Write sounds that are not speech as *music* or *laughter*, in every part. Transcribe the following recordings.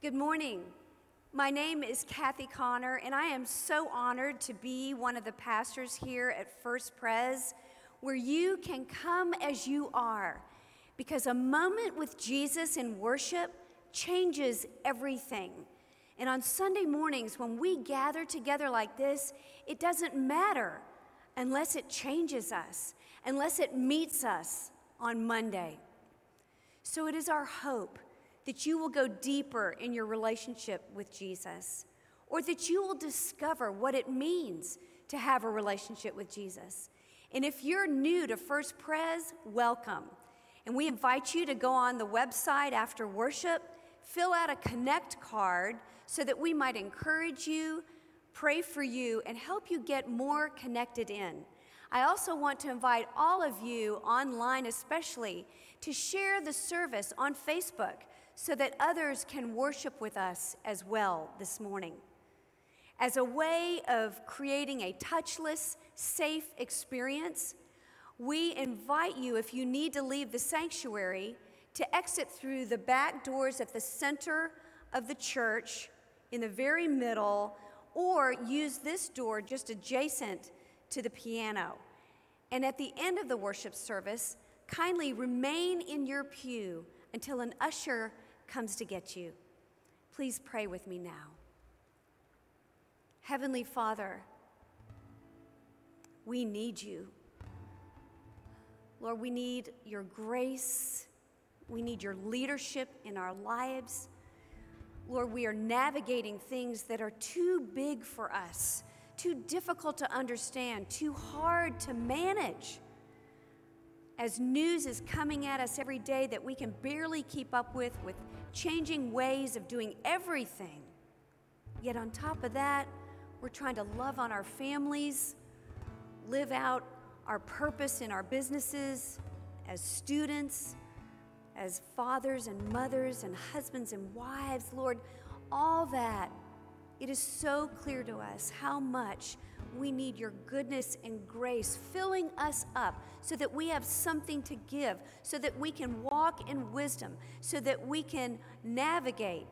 Good morning. My name is Kathy Connor, and I am so honored to be one of the pastors here at First Pres, where you can come as you are, because a moment with Jesus in worship changes everything. And on Sunday mornings, when we gather together like this, it doesn't matter unless it changes us, unless it meets us on Monday. So it is our hope that you will go deeper in your relationship with Jesus, or that you will discover what it means to have a relationship with Jesus. And if you're new to First Pres, welcome. And we invite you to go on the website after worship, fill out a connect card so that we might encourage you, pray for you, and help you get more connected in. I also want to invite all of you online, especially, to share the service on Facebook so that others can worship with us as well this morning. As a way of creating a touchless, safe experience, we invite you, if you need to leave the sanctuary, to exit through the back doors at the center of the church in the very middle, or use this door just adjacent to the piano. And at the end of the worship service, kindly remain in your pew until an usher comes to get you. Please pray with me now. Heavenly Father, we need you. Lord, we need your grace. We need your leadership in our lives. Lord, we are navigating things that are too big for us, too difficult to understand, too hard to manage as news is coming at us every day that we can barely keep up with, with changing ways of doing everything. Yet, on top of that, we're trying to love on our families, live out our purpose in our businesses, as students, as fathers and mothers, and husbands and wives. Lord, all that, it is so clear to us how much we need your goodness and grace filling us up so that we have something to give, so that we can walk in wisdom, so that we can navigate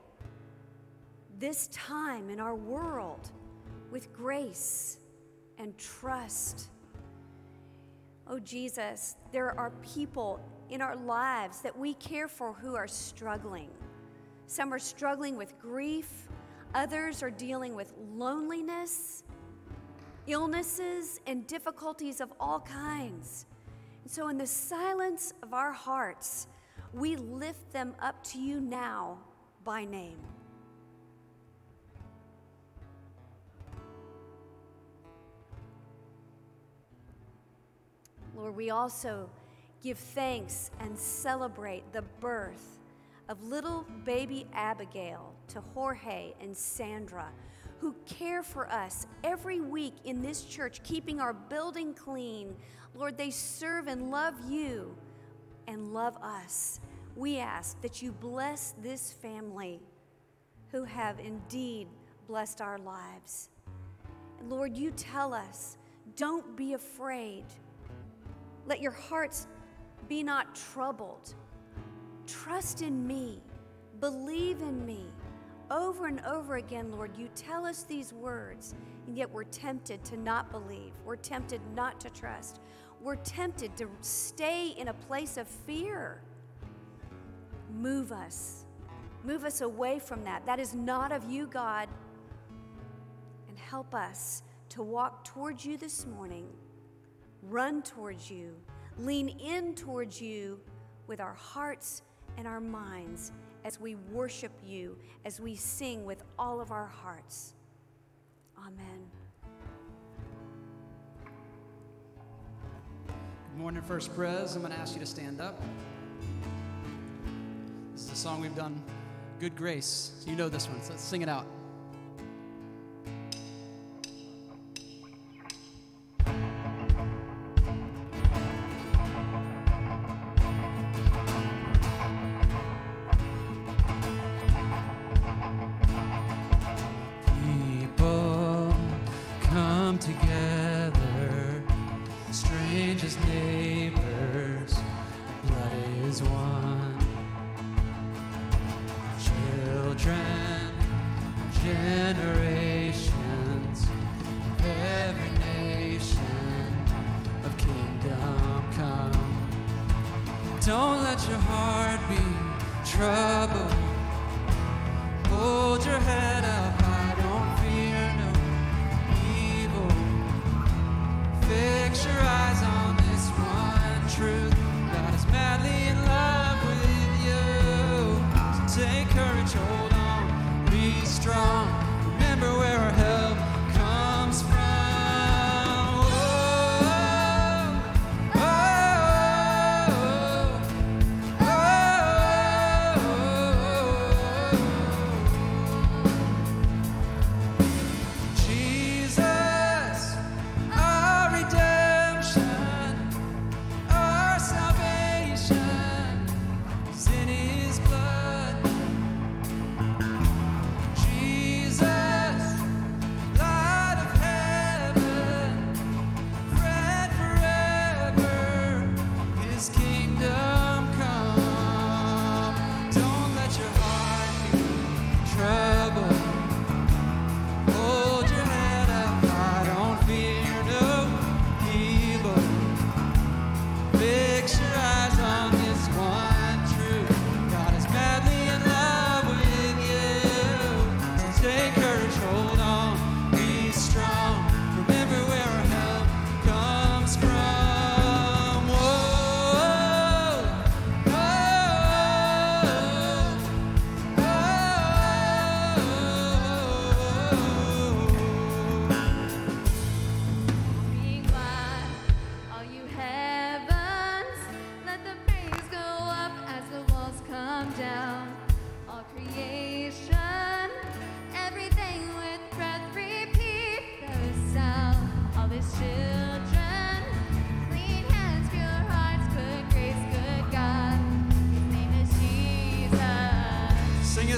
this time in our world with grace and trust. Oh, Jesus, there are people in our lives that we care for who are struggling. Some are struggling with grief, others are dealing with loneliness illnesses and difficulties of all kinds. And so, in the silence of our hearts, we lift them up to you now by name. Lord, we also give thanks and celebrate the birth of little baby Abigail to Jorge and Sandra, who care for us every week in this church, keeping our building clean. Lord, they serve and love you and love us. We ask that you bless this family who have indeed blessed our lives. Lord, you tell us, don't be afraid. Let your hearts be not troubled. Trust in me. Believe in me. Over and over again, Lord, you tell us these words, and yet we're tempted to not believe. We're tempted not to trust. We're tempted to stay in a place of fear. Move us. Move us away from that. That is not of you, God. And help us to walk towards you this morning, run towards you, lean in towards you with our hearts and our minds as we worship you, as we sing with all of our hearts. Amen. Good morning, First Pres. I'm going to ask you to stand up. This is a song we've done, Good Grace. You know this one, so let's sing it out.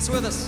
with us.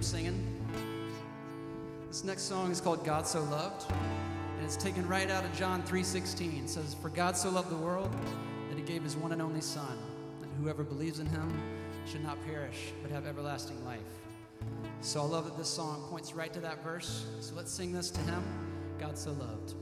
keep singing. This next song is called God So Loved, and it's taken right out of John 3:16. It says, "For God so loved the world that he gave his one and only son, that whoever believes in him should not perish but have everlasting life." So I love that this song points right to that verse. So let's sing this to him. God so loved.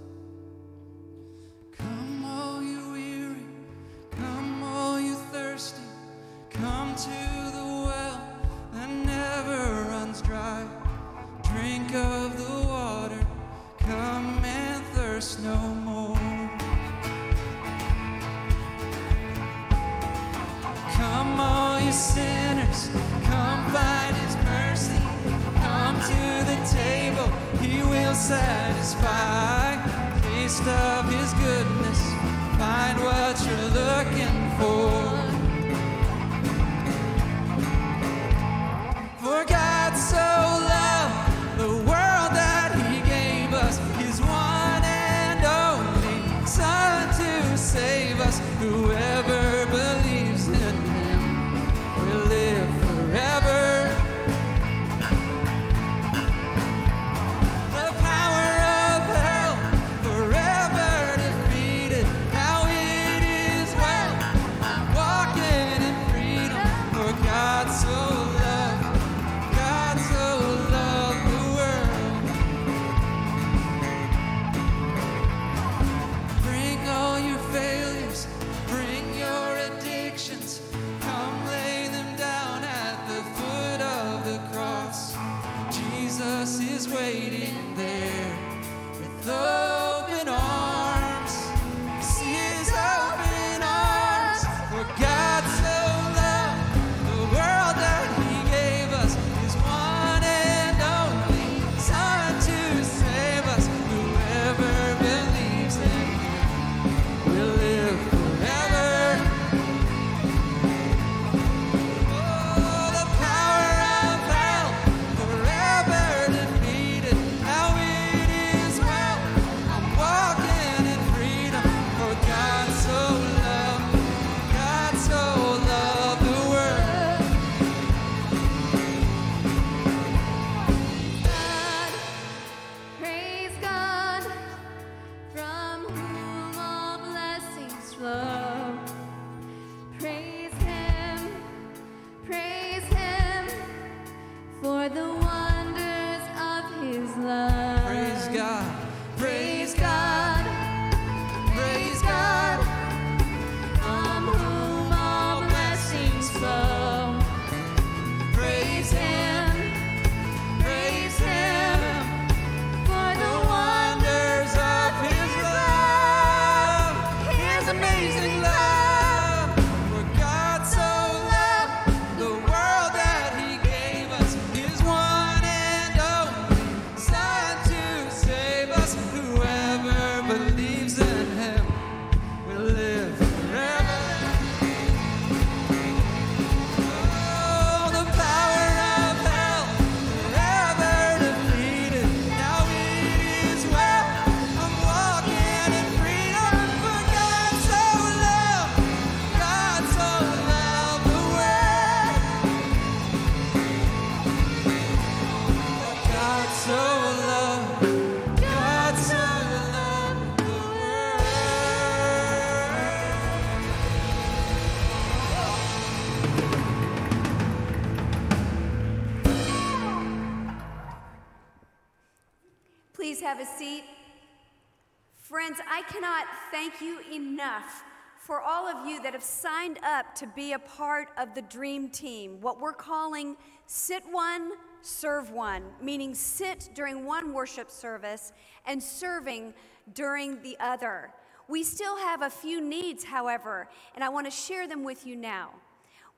You enough for all of you that have signed up to be a part of the Dream Team, what we're calling Sit One, Serve One, meaning sit during one worship service and serving during the other. We still have a few needs, however, and I want to share them with you now.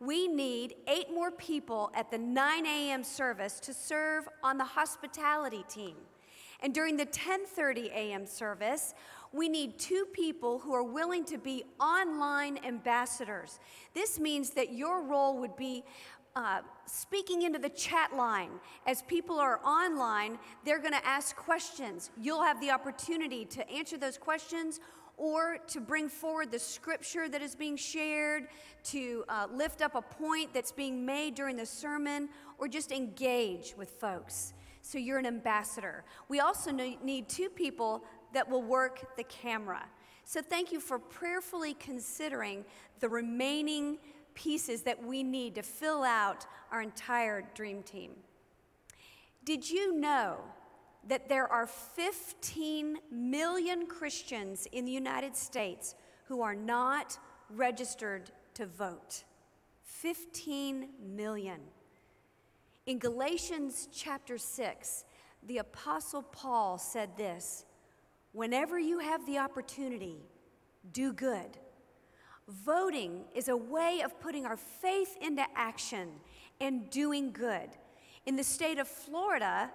We need eight more people at the 9 a.m. service to serve on the hospitality team. And during the 10:30 a.m. service, we need two people who are willing to be online ambassadors. This means that your role would be uh, speaking into the chat line. As people are online, they're going to ask questions. You'll have the opportunity to answer those questions or to bring forward the scripture that is being shared, to uh, lift up a point that's being made during the sermon, or just engage with folks. So you're an ambassador. We also need two people that will work the camera. So thank you for prayerfully considering the remaining pieces that we need to fill out our entire dream team. Did you know that there are 15 million Christians in the United States who are not registered to vote? 15 million. In Galatians chapter 6, the Apostle Paul said this Whenever you have the opportunity, do good. Voting is a way of putting our faith into action and doing good. In the state of Florida,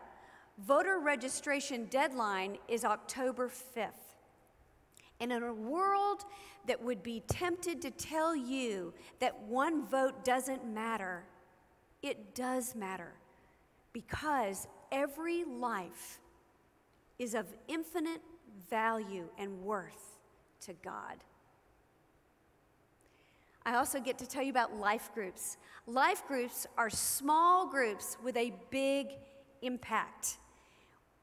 voter registration deadline is October 5th. And in a world that would be tempted to tell you that one vote doesn't matter, it does matter because every life is of infinite value and worth to God. I also get to tell you about life groups. Life groups are small groups with a big impact.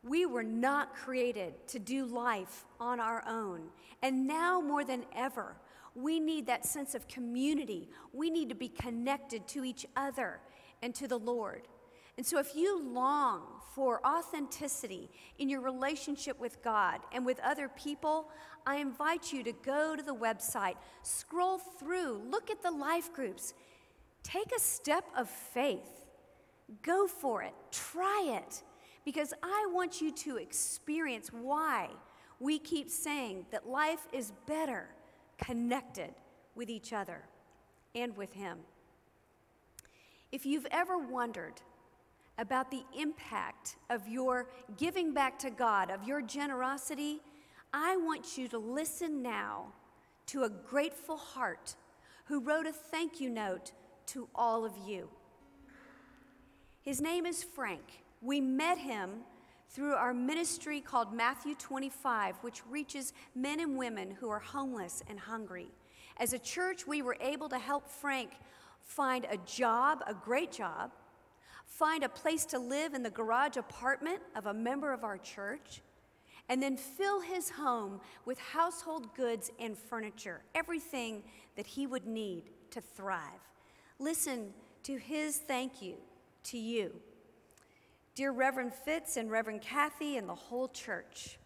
We were not created to do life on our own. And now more than ever, we need that sense of community. We need to be connected to each other and to the Lord. And so, if you long for authenticity in your relationship with God and with other people, I invite you to go to the website, scroll through, look at the life groups, take a step of faith. Go for it, try it, because I want you to experience why we keep saying that life is better connected with each other and with Him. If you've ever wondered about the impact of your giving back to God, of your generosity, I want you to listen now to a grateful heart who wrote a thank you note to all of you. His name is Frank. We met him through our ministry called Matthew 25, which reaches men and women who are homeless and hungry. As a church, we were able to help Frank find a job, a great job, find a place to live in the garage apartment of a member of our church, and then fill his home with household goods and furniture, everything that he would need to thrive. Listen to his thank you to you. Dear Reverend Fitz and Reverend Kathy and the whole church,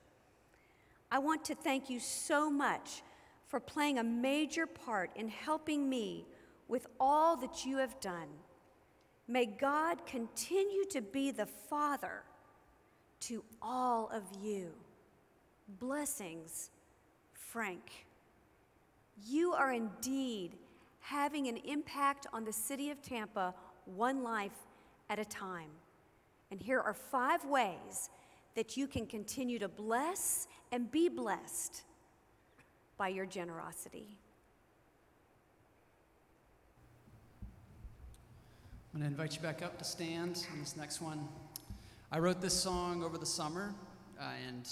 I want to thank you so much for playing a major part in helping me with all that you have done. May God continue to be the Father to all of you. Blessings, Frank. You are indeed having an impact on the city of Tampa, one life at a time. And here are five ways that you can continue to bless and be blessed by your generosity. I'm going to invite you back up to stand on this next one. I wrote this song over the summer, uh, and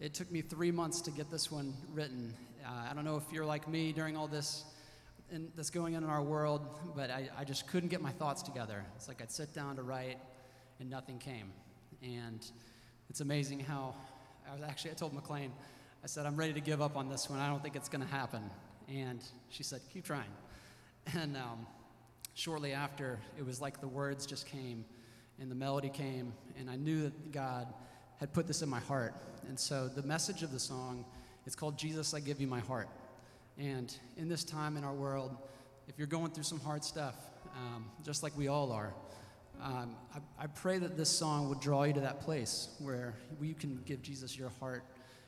it took me three months to get this one written. Uh, I don't know if you're like me during all this in, that's going on in our world, but I, I just couldn't get my thoughts together. It's like I'd sit down to write, and nothing came. And it's amazing how I was actually, I told McLean, I said, I'm ready to give up on this one. I don't think it's going to happen. And she said, keep trying. *laughs* And um, shortly after, it was like the words just came and the melody came, and I knew that God had put this in my heart. And so the message of the song is called Jesus, I Give You My Heart. And in this time in our world, if you're going through some hard stuff, um, just like we all are, um, I, I, pray that this song would draw you to that place where you can give Jesus your heart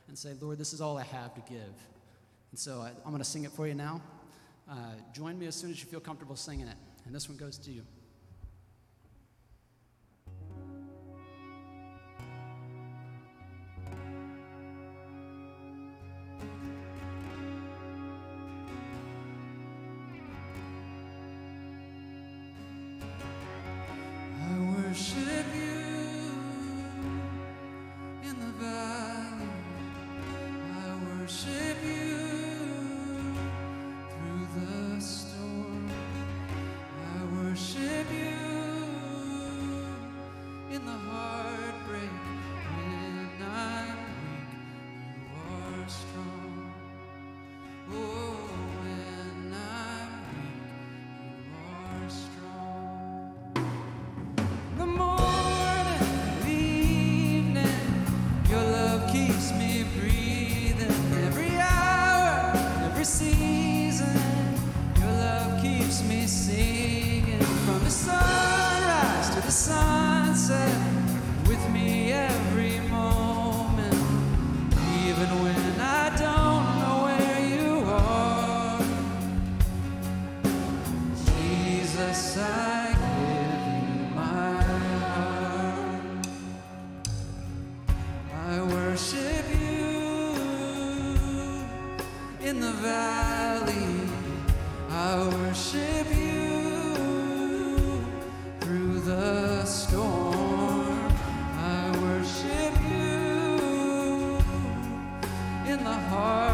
and say, Lord, this is all I have to give. And so I, am going to sing it for you now. Uh, join me as soon as you feel comfortable singing it. And this one goes to you. This is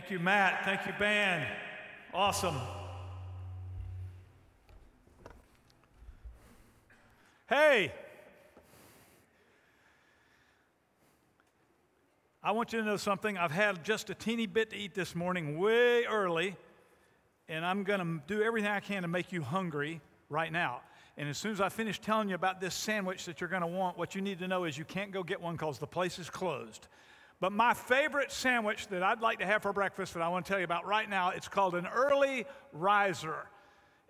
Thank you, Matt. Thank you, band. Awesome. Hey, I want you to know something. I've had just a teeny bit to eat this morning, way early, and I'm going to do everything I can to make you hungry right now. And as soon as I finish telling you about this sandwich that you're going to want, what you need to know is you can't go get one because the place is closed. But my favorite sandwich that I'd like to have for breakfast that I want to tell you about right now, it's called an early riser.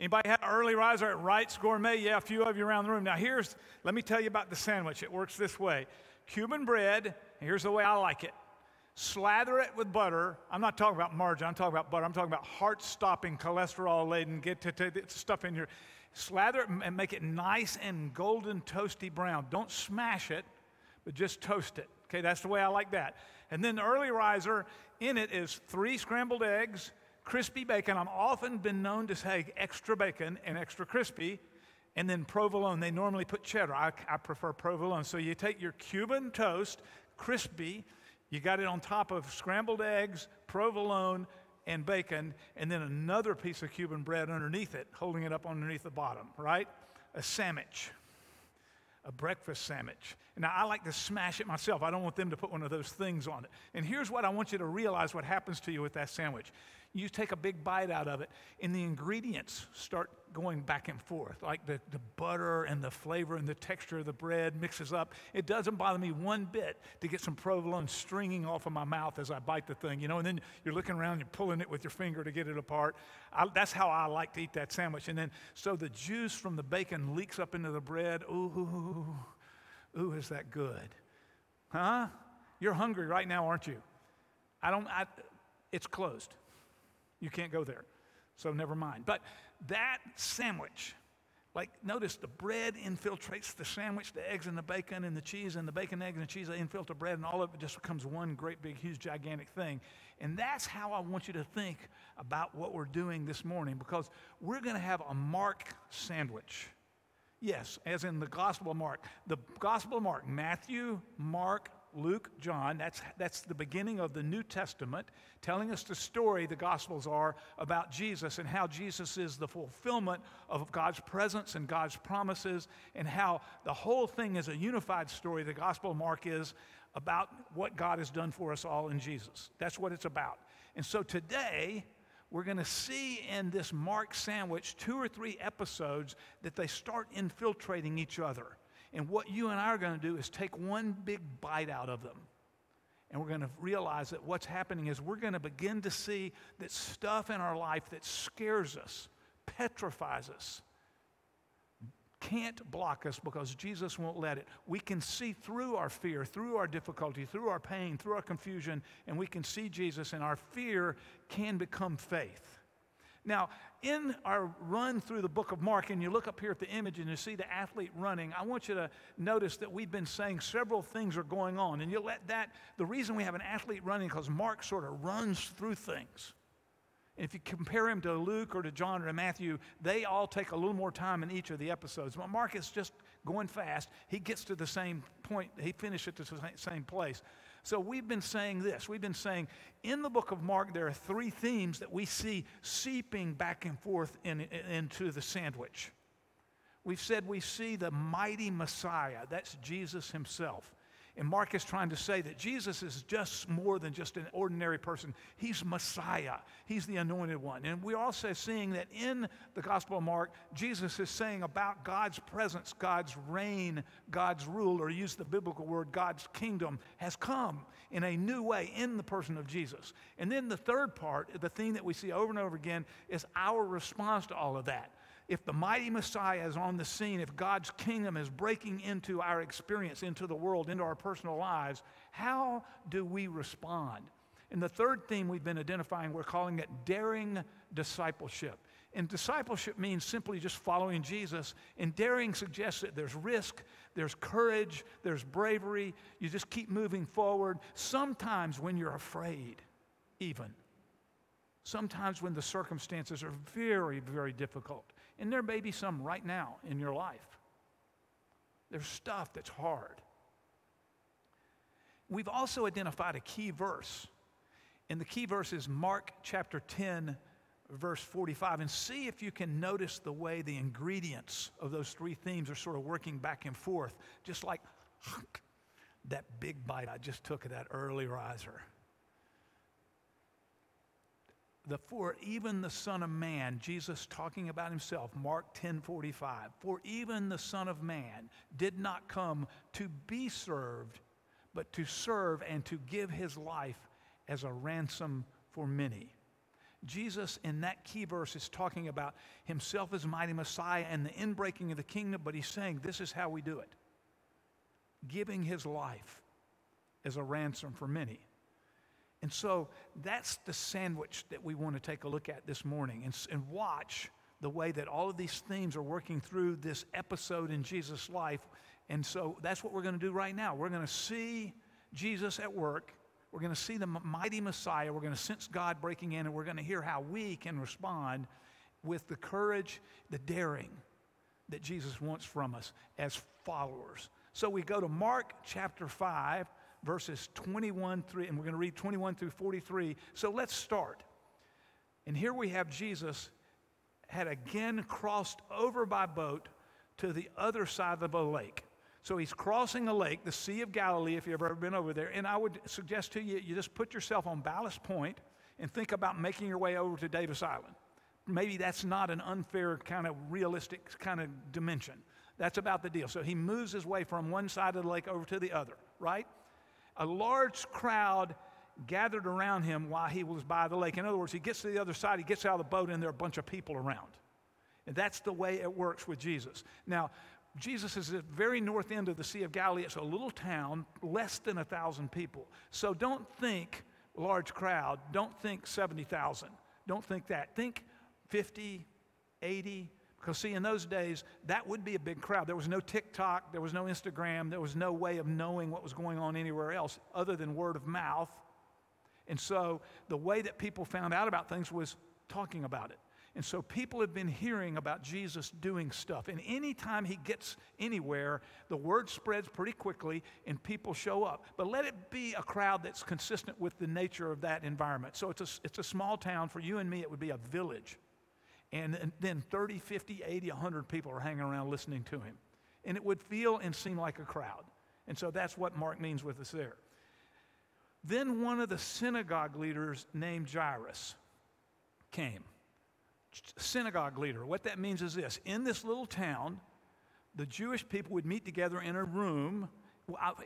Anybody have an early riser at Wright's Gourmet? Yeah, a few of you around the room. Now here's, let me tell you about the sandwich. It works this way. Cuban bread, here's the way I like it. Slather it with butter. I'm not talking about margarine, I'm talking about butter. I'm talking about heart-stopping, cholesterol-laden, get to, to, stuff in your, slather it and make it nice and golden toasty brown. Don't smash it, but just toast it. Okay, that's the way I like that. And then the early riser in it is three scrambled eggs, crispy bacon. I've often been known to say extra bacon and extra crispy, and then provolone. They normally put cheddar. I, I prefer provolone. So you take your Cuban toast, crispy, you got it on top of scrambled eggs, provolone, and bacon, and then another piece of Cuban bread underneath it, holding it up underneath the bottom, right? A sandwich a breakfast sandwich. Now, I like to smash it myself. I don't want them to put one of those things on it. And here's what I want you to realize what happens to you with that sandwich. You take a big bite out of it, and the ingredients start going back and forth. Like the, the butter and the flavor and the texture of the bread mixes up. It doesn't bother me one bit to get some provolone stringing off of my mouth as I bite the thing, you know, and then you're looking around, you're pulling it with your finger to get it apart. I, that's how I like to eat that sandwich. And then, so the juice from the bacon leaks up into the bread. Ooh, ooh, is that good? Huh? You're hungry right now, aren't you? I don't, I, it's closed. You can't go there. So never mind. But that sandwich, like notice the bread infiltrates the sandwich, the eggs and the bacon and the cheese and the bacon, eggs and the cheese infiltrate the bread, and all of it just becomes one great big huge gigantic thing. And that's how I want you to think about what we're doing this morning because we're going to have a Mark sandwich. Yes, as in the Gospel of Mark. The Gospel of Mark, Matthew, Mark, Luke, John, that's, that's the beginning of the New Testament, telling us the story the Gospels are about Jesus and how Jesus is the fulfillment of God's presence and God's promises, and how the whole thing is a unified story. The Gospel of Mark is about what God has done for us all in Jesus. That's what it's about. And so today, we're going to see in this Mark sandwich two or three episodes that they start infiltrating each other. And what you and I are going to do is take one big bite out of them. And we're going to realize that what's happening is we're going to begin to see that stuff in our life that scares us, petrifies us, can't block us because Jesus won't let it. We can see through our fear, through our difficulty, through our pain, through our confusion, and we can see Jesus, and our fear can become faith. Now, in our run through the book of Mark, and you look up here at the image and you see the athlete running, I want you to notice that we've been saying several things are going on. And you let that, the reason we have an athlete running because Mark sort of runs through things. And if you compare him to Luke or to John or to Matthew, they all take a little more time in each of the episodes. But Mark is just going fast. He gets to the same point, he finishes at the same place. So we've been saying this. We've been saying in the book of Mark, there are three themes that we see seeping back and forth in, in, into the sandwich. We've said we see the mighty Messiah, that's Jesus himself. And Mark is trying to say that Jesus is just more than just an ordinary person. He's Messiah, He's the anointed one. And we're also seeing that in the Gospel of Mark, Jesus is saying about God's presence, God's reign, God's rule, or use the biblical word, God's kingdom has come in a new way in the person of Jesus. And then the third part, the theme that we see over and over again, is our response to all of that if the mighty Messiah is on the scene, if God's kingdom is breaking into our experience, into the world, into our personal lives, how do we respond? And the third theme we've been identifying, we're calling it daring discipleship. And discipleship means simply just following Jesus. And daring suggests that there's risk, there's courage, there's bravery. You just keep moving forward. Sometimes when you're afraid, even. Sometimes when the circumstances are very, very difficult. And there may be some right now in your life. There's stuff that's hard. We've also identified a key verse. And the key verse is Mark chapter 10, verse 45. And see if you can notice the way the ingredients of those three themes are sort of working back and forth, just like that big bite I just took of that early riser the for even the son of man jesus talking about himself mark 10 45 for even the son of man did not come to be served but to serve and to give his life as a ransom for many. Jesus in that key verse is talking about himself as mighty messiah and the inbreaking of the kingdom but he's saying this is how we do it. Giving his life as a ransom for many and so that's the sandwich that we want to take a look at this morning and, and watch the way that all of these themes are working through this episode in Jesus' life. And so that's what we're going to do right now. We're going to see Jesus at work. We're going to see the mighty Messiah. We're going to sense God breaking in, and we're going to hear how we can respond with the courage, the daring that Jesus wants from us as followers. So we go to Mark chapter 5 verses 21 through, and we're going to read 21 through 43. So let's start. And here we have Jesus had again crossed over by boat to the other side of the lake. So he's crossing a lake, the Sea of Galilee, if you've ever been over there. And I would suggest to you, you just put yourself on Ballast Point and think about making your way over to Davis Island. Maybe that's not an unfair, kind of realistic kind of dimension. That's about the deal. So he moves his way from one side of the lake over to the other, right? A large crowd gathered around him while he was by the lake. In other words, he gets to the other side, he gets out of the boat, and there are a bunch of people around. And that's the way it works with Jesus. Now, Jesus is at the very north end of the Sea of Galilee. It's a little town, less than a thousand people. So don't think large crowd. Don't think 70,000. Don't think that. Think 50, 80, because, see, in those days, that would be a big crowd. There was no TikTok, there was no Instagram, there was no way of knowing what was going on anywhere else other than word of mouth. And so the way that people found out about things was talking about it. And so people have been hearing about Jesus doing stuff. And anytime he gets anywhere, the word spreads pretty quickly and people show up. But let it be a crowd that's consistent with the nature of that environment. So it's a, it's a small town. For you and me, it would be a village. And then 30, 50, 80, 100 people are hanging around listening to him. And it would feel and seem like a crowd. And so that's what Mark means with us there. Then one of the synagogue leaders named Jairus came. Synagogue leader. What that means is this in this little town, the Jewish people would meet together in a room.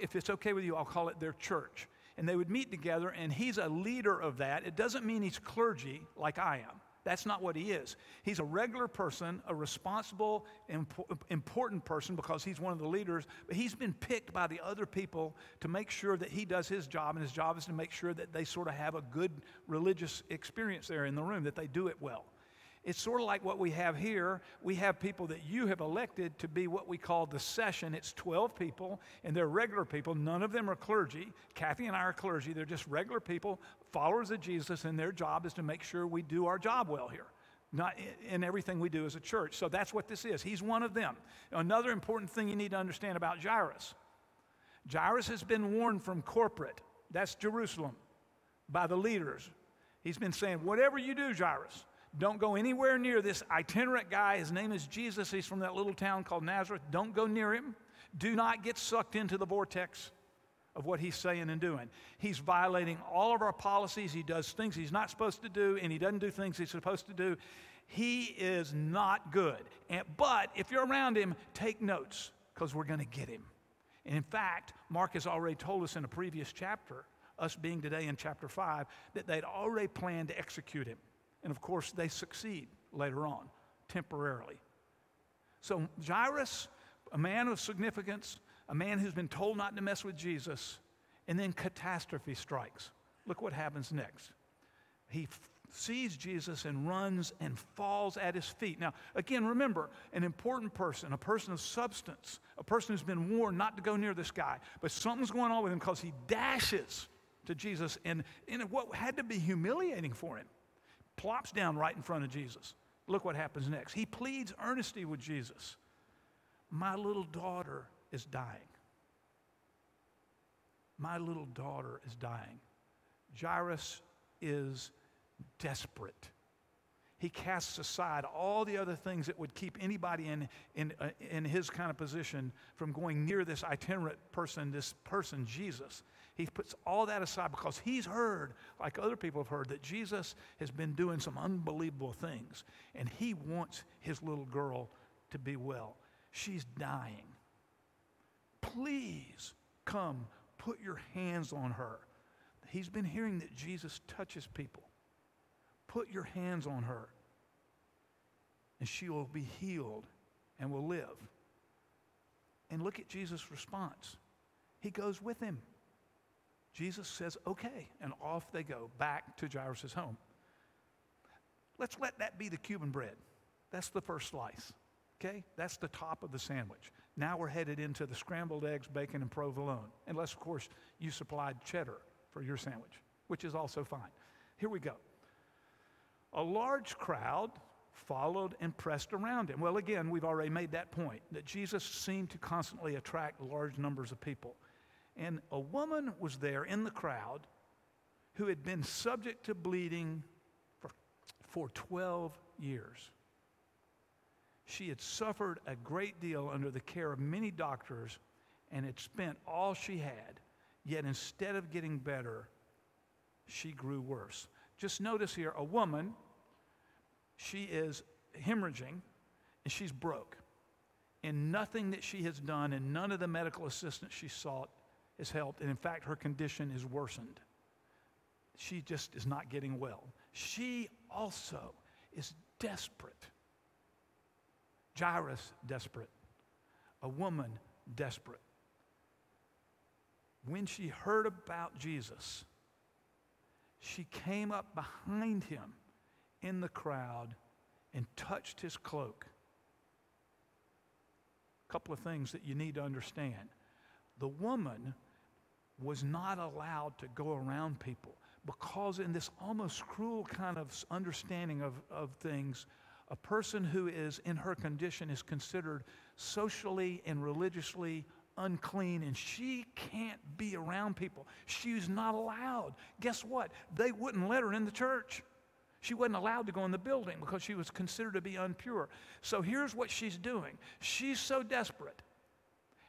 If it's okay with you, I'll call it their church. And they would meet together, and he's a leader of that. It doesn't mean he's clergy like I am. That's not what he is. He's a regular person, a responsible, important person because he's one of the leaders, but he's been picked by the other people to make sure that he does his job, and his job is to make sure that they sort of have a good religious experience there in the room, that they do it well. It's sort of like what we have here. We have people that you have elected to be what we call the session. It's 12 people, and they're regular people. None of them are clergy. Kathy and I are clergy. They're just regular people, followers of Jesus, and their job is to make sure we do our job well here. Not in everything we do as a church. So that's what this is. He's one of them. Another important thing you need to understand about Jairus Jairus has been warned from corporate, that's Jerusalem, by the leaders. He's been saying, Whatever you do, Jairus, don't go anywhere near this itinerant guy. His name is Jesus. He's from that little town called Nazareth. Don't go near him. Do not get sucked into the vortex of what he's saying and doing. He's violating all of our policies. He does things he's not supposed to do, and he doesn't do things he's supposed to do. He is not good. And, but if you're around him, take notes because we're going to get him. And in fact, Mark has already told us in a previous chapter, us being today in chapter 5, that they'd already planned to execute him. And of course, they succeed later on, temporarily. So, Jairus, a man of significance, a man who's been told not to mess with Jesus, and then catastrophe strikes. Look what happens next. He f- sees Jesus and runs and falls at his feet. Now, again, remember, an important person, a person of substance, a person who's been warned not to go near this guy, but something's going on with him because he dashes to Jesus, and, in what had to be humiliating for him, plops down right in front of Jesus. Look what happens next. He pleads earnestly with Jesus My little daughter is dying. My little daughter is dying. Jairus is desperate. He casts aside all the other things that would keep anybody in, in, uh, in his kind of position from going near this itinerant person, this person, Jesus. He puts all that aside because he's heard, like other people have heard, that Jesus has been doing some unbelievable things. And he wants his little girl to be well. She's dying. Please come put your hands on her. He's been hearing that Jesus touches people. Put your hands on her, and she will be healed and will live. And look at Jesus' response. He goes with him. Jesus says, okay, and off they go back to Jairus' home. Let's let that be the Cuban bread. That's the first slice. Okay? That's the top of the sandwich. Now we're headed into the scrambled eggs, bacon, and provolone. Unless, of course, you supplied cheddar for your sandwich, which is also fine. Here we go. A large crowd followed and pressed around him. Well, again, we've already made that point that Jesus seemed to constantly attract large numbers of people. And a woman was there in the crowd who had been subject to bleeding for, for 12 years. She had suffered a great deal under the care of many doctors and had spent all she had. Yet instead of getting better, she grew worse. Just notice here a woman, she is hemorrhaging and she's broke. And nothing that she has done and none of the medical assistance she sought has helped. And in fact, her condition is worsened. She just is not getting well. She also is desperate. Jairus, desperate. A woman, desperate. When she heard about Jesus, she came up behind him in the crowd and touched his cloak. A couple of things that you need to understand. The woman was not allowed to go around people because, in this almost cruel kind of understanding of, of things, a person who is in her condition is considered socially and religiously unclean and she can't be around people. She's not allowed. Guess what? They wouldn't let her in the church. She wasn't allowed to go in the building because she was considered to be unpure. So here's what she's doing she's so desperate.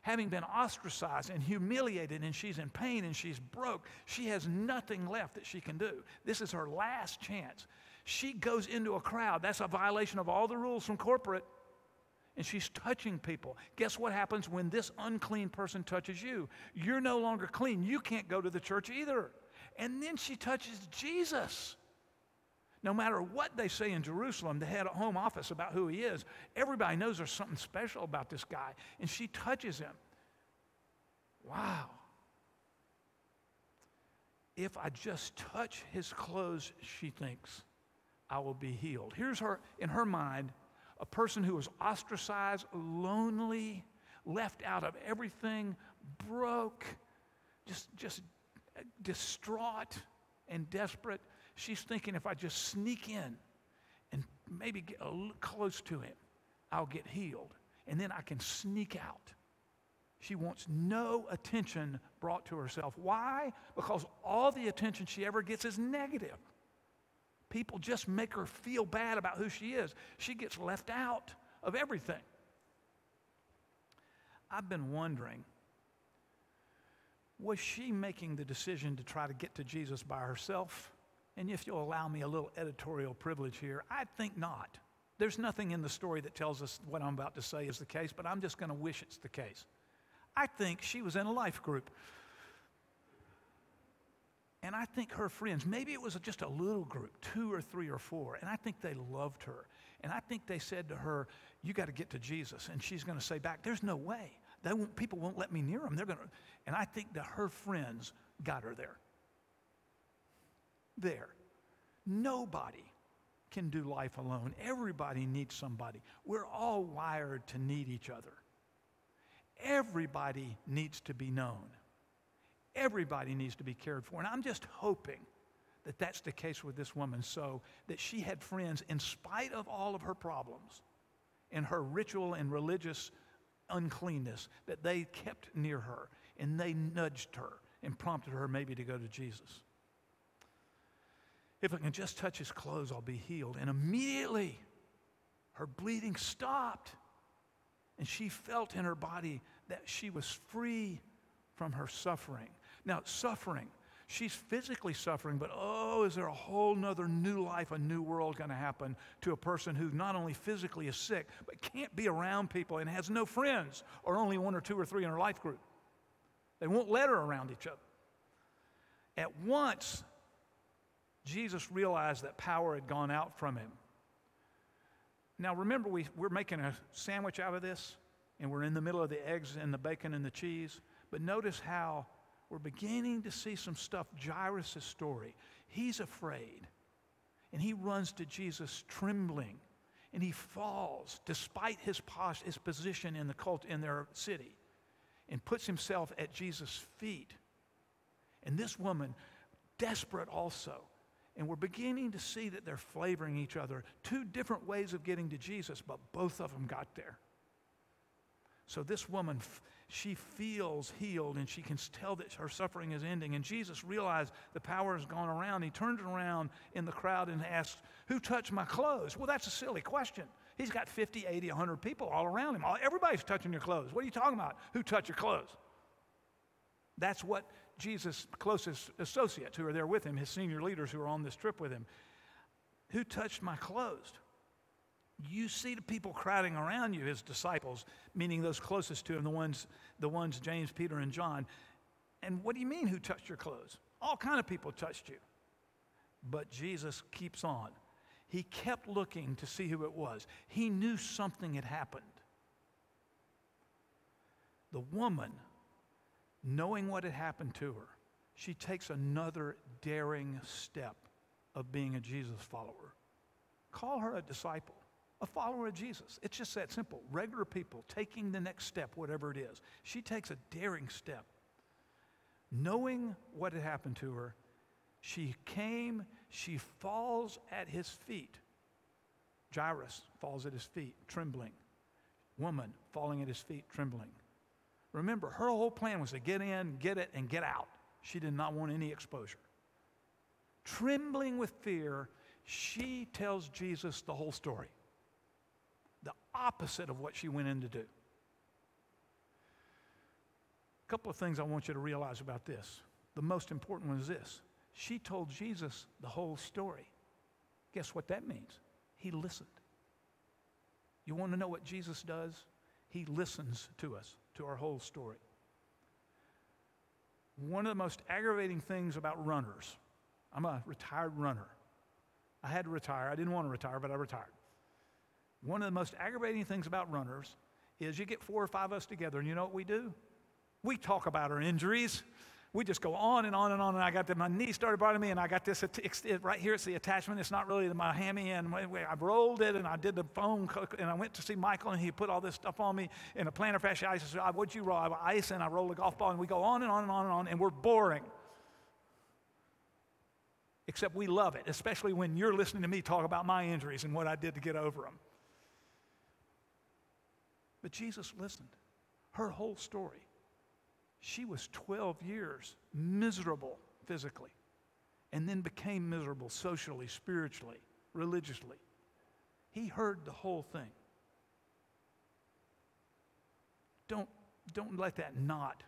Having been ostracized and humiliated, and she's in pain and she's broke, she has nothing left that she can do. This is her last chance. She goes into a crowd. That's a violation of all the rules from corporate. And she's touching people. Guess what happens when this unclean person touches you? You're no longer clean. You can't go to the church either. And then she touches Jesus. No matter what they say in Jerusalem, the head of home office about who he is, everybody knows there's something special about this guy. And she touches him. Wow. If I just touch his clothes, she thinks, I will be healed. Here's her, in her mind, a person who was ostracized, lonely, left out of everything, broke, just, just distraught and desperate. She's thinking if I just sneak in and maybe get close to him, I'll get healed. And then I can sneak out. She wants no attention brought to herself. Why? Because all the attention she ever gets is negative. People just make her feel bad about who she is. She gets left out of everything. I've been wondering Was she making the decision to try to get to Jesus by herself? And if you'll allow me a little editorial privilege here, I think not. There's nothing in the story that tells us what I'm about to say is the case, but I'm just going to wish it's the case. I think she was in a life group. And I think her friends, maybe it was just a little group, two or three or four, and I think they loved her. And I think they said to her, You got to get to Jesus. And she's going to say back, There's no way. They won't, people won't let me near them. They're going to. And I think that her friends got her there. There. Nobody can do life alone. Everybody needs somebody. We're all wired to need each other. Everybody needs to be known. Everybody needs to be cared for. And I'm just hoping that that's the case with this woman so that she had friends in spite of all of her problems and her ritual and religious uncleanness that they kept near her and they nudged her and prompted her maybe to go to Jesus. If I can just touch his clothes, I'll be healed. And immediately her bleeding stopped and she felt in her body that she was free from her suffering. Now, suffering, she's physically suffering, but oh, is there a whole nother new life, a new world going to happen to a person who not only physically is sick, but can't be around people and has no friends or only one or two or three in her life group? They won't let her around each other. At once, Jesus realized that power had gone out from him. Now, remember, we, we're making a sandwich out of this, and we're in the middle of the eggs and the bacon and the cheese. But notice how we're beginning to see some stuff. Jairus' story. He's afraid, and he runs to Jesus trembling, and he falls despite his, pos- his position in the cult in their city, and puts himself at Jesus' feet. And this woman, desperate also, and we're beginning to see that they're flavoring each other. Two different ways of getting to Jesus, but both of them got there. So this woman, she feels healed and she can tell that her suffering is ending. And Jesus realized the power has gone around. He turns around in the crowd and asks, Who touched my clothes? Well, that's a silly question. He's got 50, 80, 100 people all around him. Everybody's touching your clothes. What are you talking about? Who touched your clothes? That's what Jesus' closest associates who are there with him, his senior leaders who are on this trip with him, who touched my clothes? You see the people crowding around you, his disciples, meaning those closest to him, the ones, the ones James, Peter, and John. And what do you mean, who touched your clothes? All kind of people touched you. But Jesus keeps on. He kept looking to see who it was. He knew something had happened. The woman knowing what had happened to her, she takes another daring step of being a Jesus follower. Call her a disciple, a follower of Jesus. It's just that simple. Regular people taking the next step, whatever it is. She takes a daring step. Knowing what had happened to her, she came, she falls at his feet. Jairus falls at his feet, trembling. Woman falling at his feet, trembling. Remember, her whole plan was to get in, get it, and get out. She did not want any exposure. Trembling with fear, she tells Jesus the whole story. The opposite of what she went in to do. A couple of things I want you to realize about this. The most important one is this she told Jesus the whole story. Guess what that means? He listened. You want to know what Jesus does? He listens to us to our whole story. One of the most aggravating things about runners, I'm a retired runner. I had to retire. I didn't want to retire, but I retired. One of the most aggravating things about runners is you get four or five of us together, and you know what we do? We talk about our injuries we just go on and on and on. And I got the, my knee started bothering me, and I got this right here. It's the attachment. It's not really my hammy, and I rolled it, and I did the foam, and I went to see Michael, and he put all this stuff on me in a plantar fasciitis. So what'd you roll? I ice, and I rolled a golf ball, and we go on and on and on and on, and we're boring. Except we love it, especially when you're listening to me talk about my injuries and what I did to get over them. But Jesus listened. Her whole story. She was 12 years miserable physically and then became miserable socially, spiritually, religiously. He heard the whole thing. Don't, don't let that not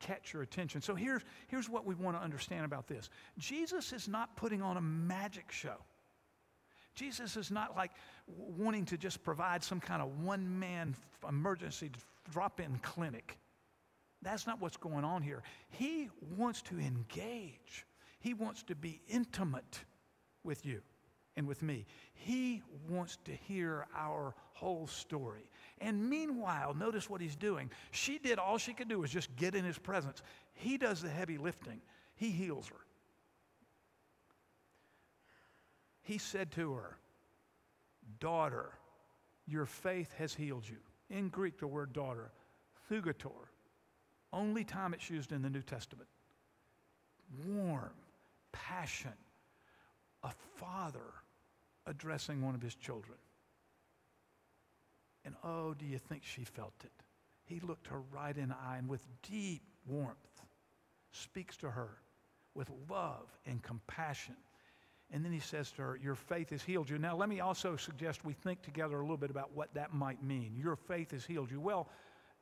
catch your attention. So here's, here's what we want to understand about this Jesus is not putting on a magic show. Jesus is not like wanting to just provide some kind of one man emergency drop in clinic. That's not what's going on here. He wants to engage, He wants to be intimate with you and with me. He wants to hear our whole story. And meanwhile, notice what He's doing. She did all she could do was just get in His presence. He does the heavy lifting, He heals her. He said to her, Daughter, your faith has healed you. In Greek, the word daughter, thugator, only time it's used in the New Testament. Warm, passion, a father addressing one of his children. And oh, do you think she felt it? He looked her right in the eye and with deep warmth speaks to her with love and compassion. And then he says to her, Your faith has healed you. Now, let me also suggest we think together a little bit about what that might mean. Your faith has healed you. Well,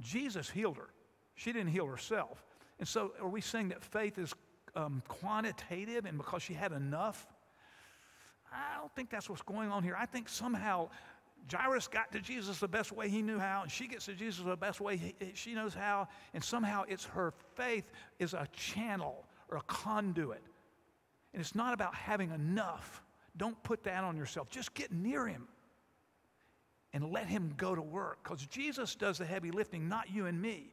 Jesus healed her, she didn't heal herself. And so, are we saying that faith is um, quantitative and because she had enough? I don't think that's what's going on here. I think somehow Jairus got to Jesus the best way he knew how, and she gets to Jesus the best way he, she knows how, and somehow it's her faith is a channel or a conduit. And it's not about having enough. Don't put that on yourself. Just get near him and let him go to work because Jesus does the heavy lifting, not you and me.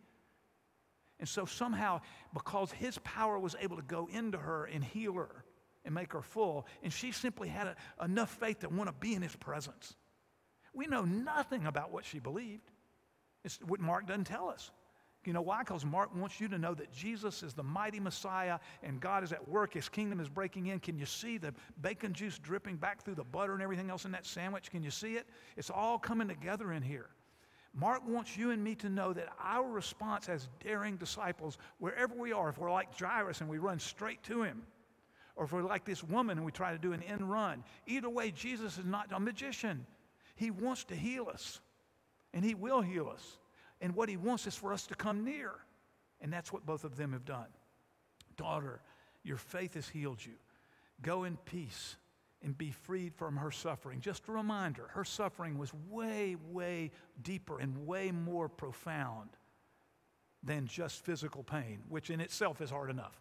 And so somehow, because his power was able to go into her and heal her and make her full, and she simply had a, enough faith to want to be in his presence. We know nothing about what she believed. It's what Mark doesn't tell us. You know why? Because Mark wants you to know that Jesus is the mighty Messiah and God is at work. His kingdom is breaking in. Can you see the bacon juice dripping back through the butter and everything else in that sandwich? Can you see it? It's all coming together in here. Mark wants you and me to know that our response as daring disciples, wherever we are, if we're like Jairus and we run straight to him, or if we're like this woman and we try to do an end run, either way, Jesus is not a magician. He wants to heal us, and He will heal us. And what He wants is for us to come near. And that's what both of them have done. Daughter, your faith has healed you. Go in peace and be freed from her suffering. Just a reminder her suffering was way, way deeper and way more profound than just physical pain, which in itself is hard enough.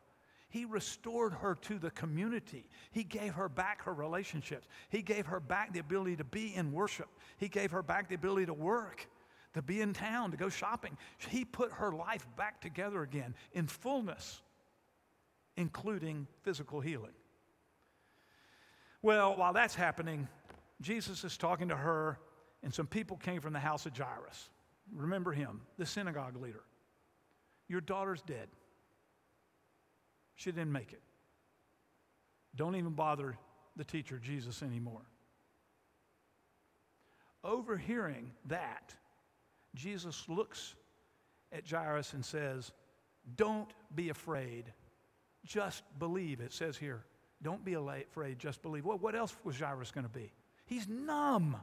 He restored her to the community. He gave her back her relationships. He gave her back the ability to be in worship. He gave her back the ability to work, to be in town, to go shopping. He put her life back together again in fullness, including physical healing. Well, while that's happening, Jesus is talking to her, and some people came from the house of Jairus. Remember him, the synagogue leader. Your daughter's dead. She didn't make it. Don't even bother the teacher, Jesus, anymore. Overhearing that, Jesus looks at Jairus and says, Don't be afraid, just believe. It says here, Don't be afraid, just believe. Well, what else was Jairus going to be? He's numb.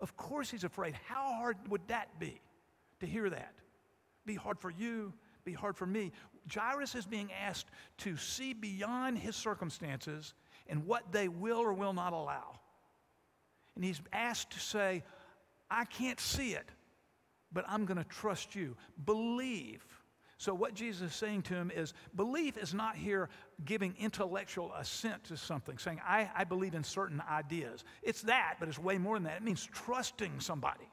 Of course he's afraid. How hard would that be to hear that? Be hard for you, be hard for me. Jairus is being asked to see beyond his circumstances and what they will or will not allow. And he's asked to say, I can't see it, but I'm going to trust you. Believe. So, what Jesus is saying to him is belief is not here giving intellectual assent to something, saying, I, I believe in certain ideas. It's that, but it's way more than that. It means trusting somebody.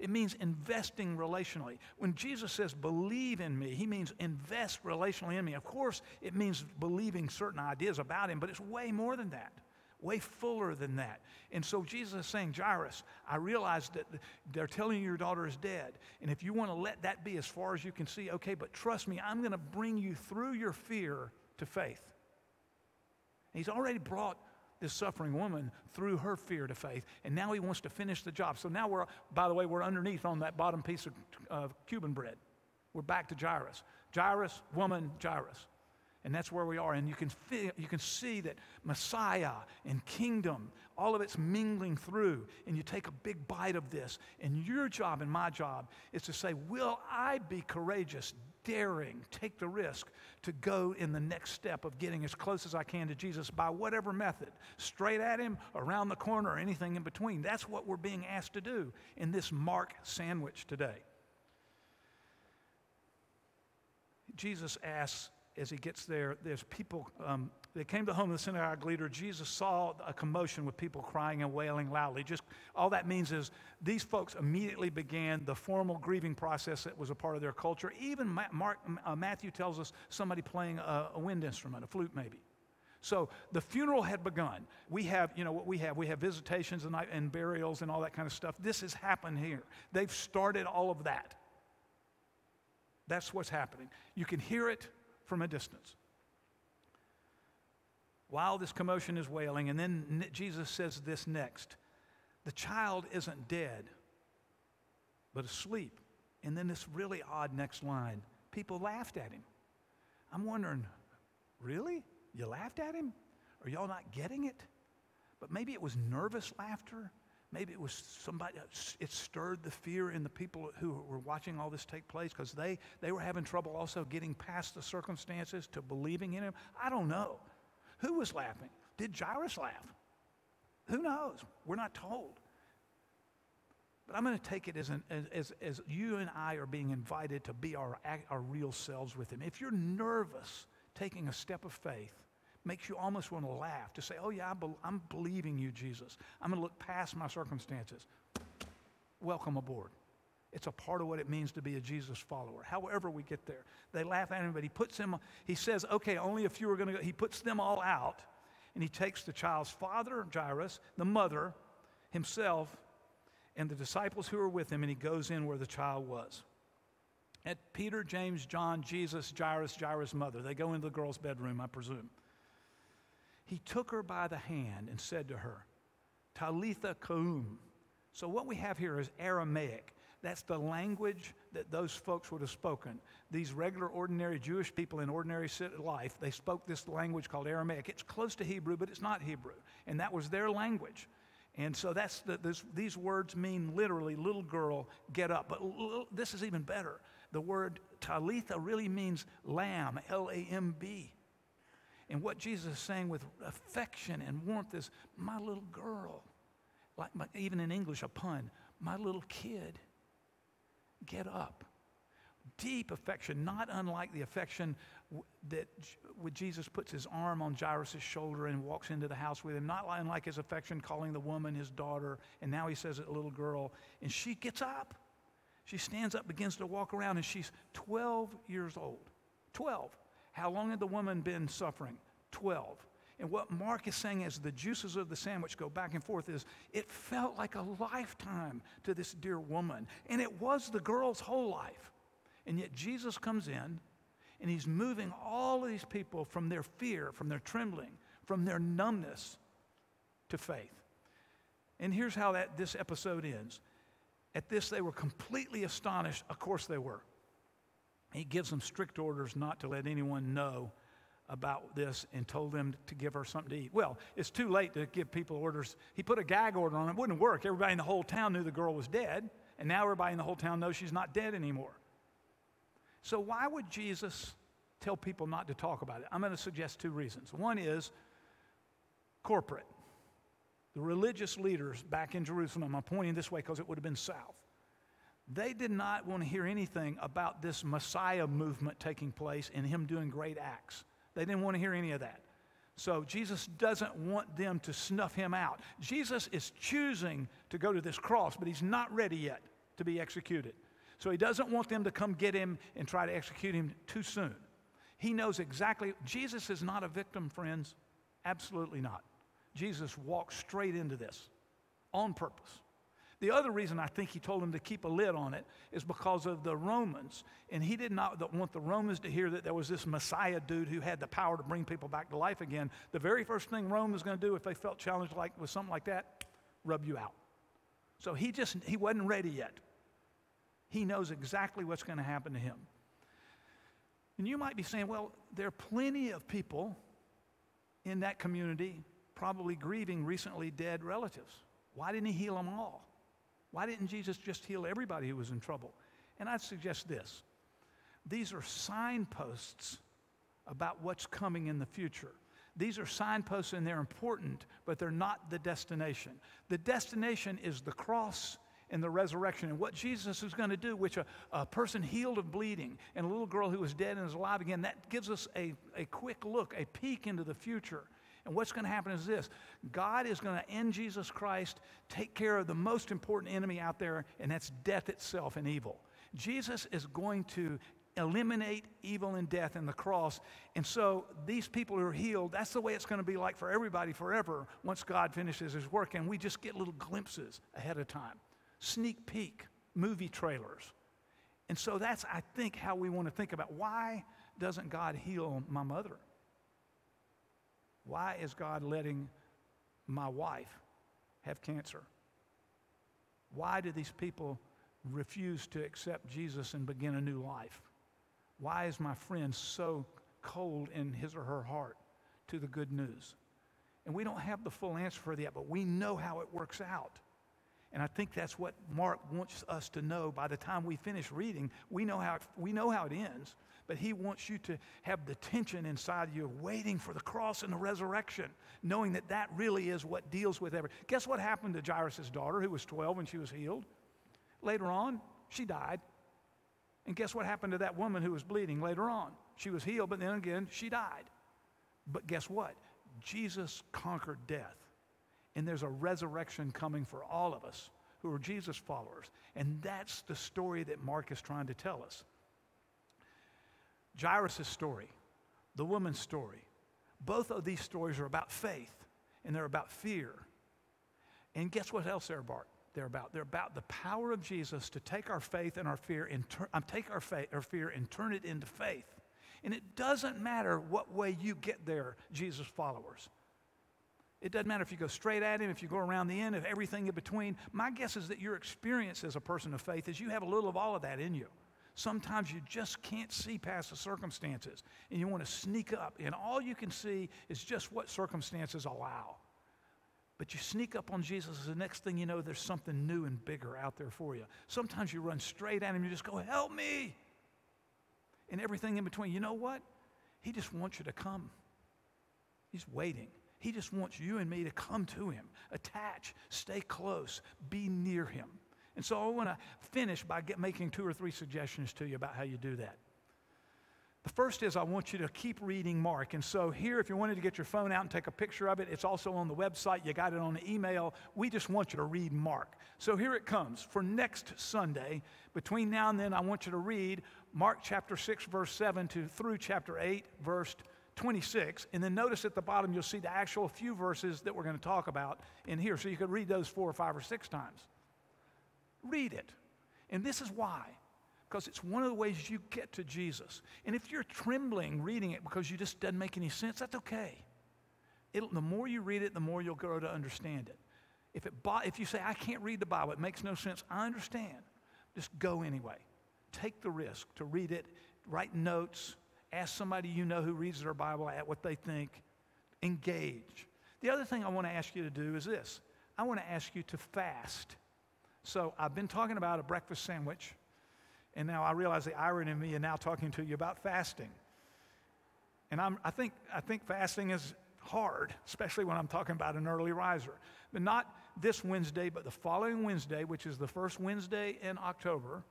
It means investing relationally. When Jesus says, believe in me, he means invest relationally in me. Of course, it means believing certain ideas about him, but it's way more than that, way fuller than that. And so Jesus is saying, Jairus, I realize that they're telling you your daughter is dead. And if you want to let that be as far as you can see, okay, but trust me, I'm going to bring you through your fear to faith. And he's already brought this suffering woman through her fear to faith, and now he wants to finish the job. So now we're, by the way, we're underneath on that bottom piece of uh, Cuban bread. We're back to Jairus. Jairus, woman, Jairus. And that's where we are. And you can, feel, you can see that Messiah and kingdom, all of it's mingling through. And you take a big bite of this. And your job and my job is to say, Will I be courageous, daring, take the risk to go in the next step of getting as close as I can to Jesus by whatever method, straight at Him, around the corner, or anything in between? That's what we're being asked to do in this Mark sandwich today. Jesus asks as he gets there, there's people, um, they came to the home of the synagogue leader. Jesus saw a commotion with people crying and wailing loudly. Just all that means is these folks immediately began the formal grieving process that was a part of their culture. Even Ma- Mark, uh, Matthew tells us somebody playing a, a wind instrument, a flute maybe. So the funeral had begun. We have, you know, what we have. We have visitations and, and burials and all that kind of stuff. This has happened here. They've started all of that. That's what's happening. You can hear it from a distance. While this commotion is wailing, and then Jesus says this next the child isn't dead, but asleep. And then this really odd next line people laughed at him. I'm wondering, really? You laughed at him? Are y'all not getting it? But maybe it was nervous laughter. Maybe it was somebody, it stirred the fear in the people who were watching all this take place because they, they were having trouble also getting past the circumstances to believing in him. I don't know. Who was laughing? Did Jairus laugh? Who knows? We're not told. But I'm going to take it as, an, as, as, you and I are being invited to be our, our real selves with him. If you're nervous taking a step of faith, makes you almost want to laugh to say, Oh, yeah, I'm believing you, Jesus. I'm going to look past my circumstances. Welcome aboard. It's a part of what it means to be a Jesus follower. However, we get there, they laugh at him, but he puts him, he says, Okay, only a few are going to go. He puts them all out, and he takes the child's father, Jairus, the mother, himself, and the disciples who are with him, and he goes in where the child was. At Peter, James, John, Jesus, Jairus, Jairus' mother, they go into the girl's bedroom, I presume. He took her by the hand and said to her, Talitha koum. So, what we have here is Aramaic. That's the language that those folks would have spoken. These regular, ordinary Jewish people in ordinary life, they spoke this language called Aramaic. It's close to Hebrew, but it's not Hebrew. And that was their language. And so that's the, this, these words mean literally, little girl, get up. But l- this is even better. The word talitha really means lamb, L A M B. And what Jesus is saying with affection and warmth is, my little girl, like my, even in English, a pun, my little kid, get up. Deep affection, not unlike the affection that when Jesus puts his arm on Jairus' shoulder and walks into the house with him, not unlike his affection calling the woman his daughter, and now he says it, little girl, and she gets up. She stands up, begins to walk around, and she's 12 years old. 12. How long had the woman been suffering? 12. And what Mark is saying as the juices of the sandwich go back and forth is it felt like a lifetime to this dear woman. And it was the girl's whole life. And yet Jesus comes in and he's moving all of these people from their fear, from their trembling, from their numbness to faith. And here's how that, this episode ends. At this, they were completely astonished. Of course, they were. He gives them strict orders not to let anyone know about this and told them to give her something to eat. Well, it's too late to give people orders. He put a gag order on it. It wouldn't work. Everybody in the whole town knew the girl was dead, and now everybody in the whole town knows she's not dead anymore. So, why would Jesus tell people not to talk about it? I'm going to suggest two reasons. One is corporate. The religious leaders back in Jerusalem, I'm pointing this way because it would have been south. They did not want to hear anything about this Messiah movement taking place and him doing great acts. They didn't want to hear any of that. So Jesus doesn't want them to snuff him out. Jesus is choosing to go to this cross, but he's not ready yet to be executed. So he doesn't want them to come get him and try to execute him too soon. He knows exactly, Jesus is not a victim, friends. Absolutely not. Jesus walked straight into this on purpose. The other reason I think he told them to keep a lid on it is because of the Romans. And he did not want the Romans to hear that there was this Messiah dude who had the power to bring people back to life again. The very first thing Rome was going to do if they felt challenged like with something like that, rub you out. So he just he wasn't ready yet. He knows exactly what's going to happen to him. And you might be saying, well, there are plenty of people in that community probably grieving recently dead relatives. Why didn't he heal them all? Why didn't Jesus just heal everybody who was in trouble? And I'd suggest this these are signposts about what's coming in the future. These are signposts and they're important, but they're not the destination. The destination is the cross and the resurrection and what Jesus is going to do, which a, a person healed of bleeding and a little girl who was dead and is alive again, that gives us a, a quick look, a peek into the future. And what's going to happen is this God is going to, in Jesus Christ, take care of the most important enemy out there, and that's death itself and evil. Jesus is going to eliminate evil and death in the cross. And so these people who are healed, that's the way it's going to be like for everybody forever once God finishes his work. And we just get little glimpses ahead of time, sneak peek, movie trailers. And so that's, I think, how we want to think about why doesn't God heal my mother? Why is God letting my wife have cancer? Why do these people refuse to accept Jesus and begin a new life? Why is my friend so cold in his or her heart to the good news? And we don't have the full answer for that, but we know how it works out. And I think that's what Mark wants us to know by the time we finish reading. We know how it, we know how it ends, but he wants you to have the tension inside you of waiting for the cross and the resurrection, knowing that that really is what deals with everything. Guess what happened to Jairus' daughter, who was 12 when she was healed? Later on, she died. And guess what happened to that woman who was bleeding later on? She was healed, but then again, she died. But guess what? Jesus conquered death. And there's a resurrection coming for all of us who are Jesus followers. And that's the story that Mark is trying to tell us. Jairus' story, the woman's story, both of these stories are about faith and they're about fear. And guess what else they're about? They're about they're about the power of Jesus to take our faith and our fear and tur- um, take our faith our fear and turn it into faith. And it doesn't matter what way you get there, Jesus followers. It doesn't matter if you go straight at him, if you go around the end, if everything in between. My guess is that your experience as a person of faith is you have a little of all of that in you. Sometimes you just can't see past the circumstances and you want to sneak up, and all you can see is just what circumstances allow. But you sneak up on Jesus, and the next thing you know, there's something new and bigger out there for you. Sometimes you run straight at him, you just go, Help me! And everything in between. You know what? He just wants you to come. He's waiting. He just wants you and me to come to him, attach, stay close, be near him. And so I want to finish by get, making two or three suggestions to you about how you do that. The first is I want you to keep reading Mark. And so, here, if you wanted to get your phone out and take a picture of it, it's also on the website. You got it on the email. We just want you to read Mark. So, here it comes. For next Sunday, between now and then, I want you to read Mark chapter 6, verse 7 to through chapter 8, verse 26. And then notice at the bottom, you'll see the actual few verses that we're going to talk about in here. So, you could read those four or five or six times. Read it. And this is why because it's one of the ways you get to Jesus. And if you're trembling reading it because you just doesn't make any sense, that's okay. It'll, the more you read it, the more you'll grow to understand it. If, it. if you say, I can't read the Bible, it makes no sense, I understand. Just go anyway. Take the risk to read it, write notes, ask somebody you know who reads their Bible at what they think, engage. The other thing I want to ask you to do is this I want to ask you to fast. So I've been talking about a breakfast sandwich and now I realize the irony in me and now talking to you about fasting. And I'm, I, think, I think fasting is hard, especially when I'm talking about an early riser. But not this Wednesday, but the following Wednesday, which is the first Wednesday in October,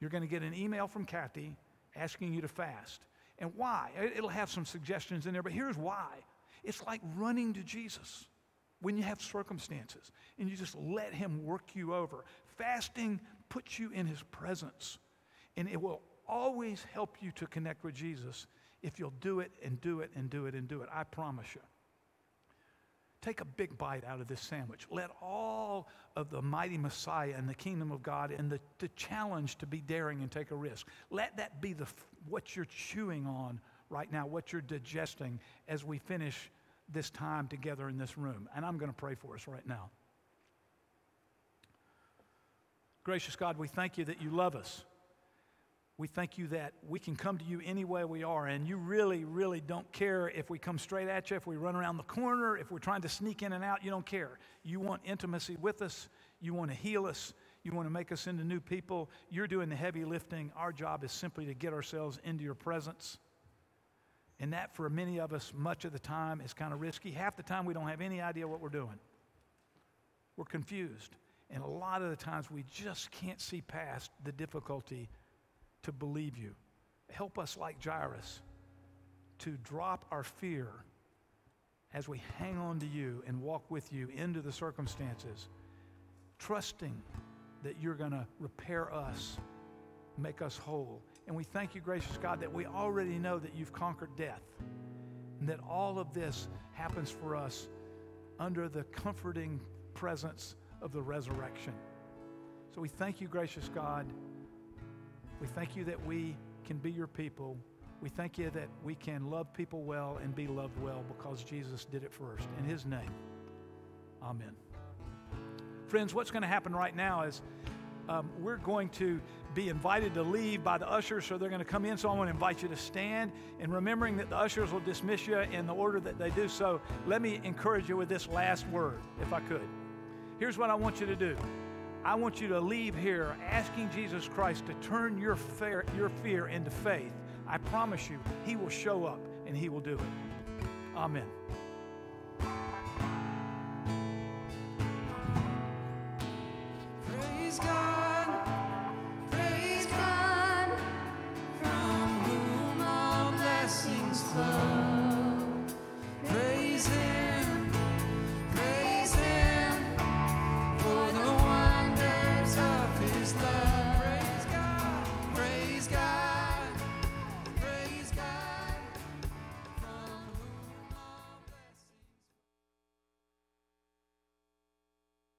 you're going to get an email from Kathy asking you to fast. And why? It'll have some suggestions in there, but here's why. It's like running to Jesus when you have circumstances and you just let Him work you over. Fasting puts you in his presence. And it will always help you to connect with Jesus if you'll do it and do it and do it and do it. I promise you. Take a big bite out of this sandwich. Let all of the mighty Messiah and the kingdom of God and the, the challenge to be daring and take a risk, let that be the, what you're chewing on right now, what you're digesting as we finish this time together in this room. And I'm going to pray for us right now. Gracious God, we thank you that you love us. We thank you that we can come to you any way we are, and you really, really don't care if we come straight at you, if we run around the corner, if we're trying to sneak in and out. You don't care. You want intimacy with us, you want to heal us, you want to make us into new people. You're doing the heavy lifting. Our job is simply to get ourselves into your presence. And that, for many of us, much of the time is kind of risky. Half the time, we don't have any idea what we're doing. We're confused. And a lot of the times, we just can't see past the difficulty to believe you. Help us, like Jairus, to drop our fear as we hang on to you and walk with you into the circumstances, trusting that you're going to repair us, make us whole. And we thank you, gracious God, that we already know that you've conquered death and that all of this happens for us under the comforting presence of the resurrection. So we thank you, gracious God. We thank you that we can be your people. We thank you that we can love people well and be loved well because Jesus did it first. In his name, amen. Friends, what's going to happen right now is um, we're going to be invited to leave by the ushers, so they're going to come in. So I want to invite you to stand. And remembering that the ushers will dismiss you in the order that they do so, let me encourage you with this last word, if I could. Here's what I want you to do I want you to leave here asking Jesus Christ to turn your fear, your fear into faith. I promise you, He will show up and He will do it. Amen.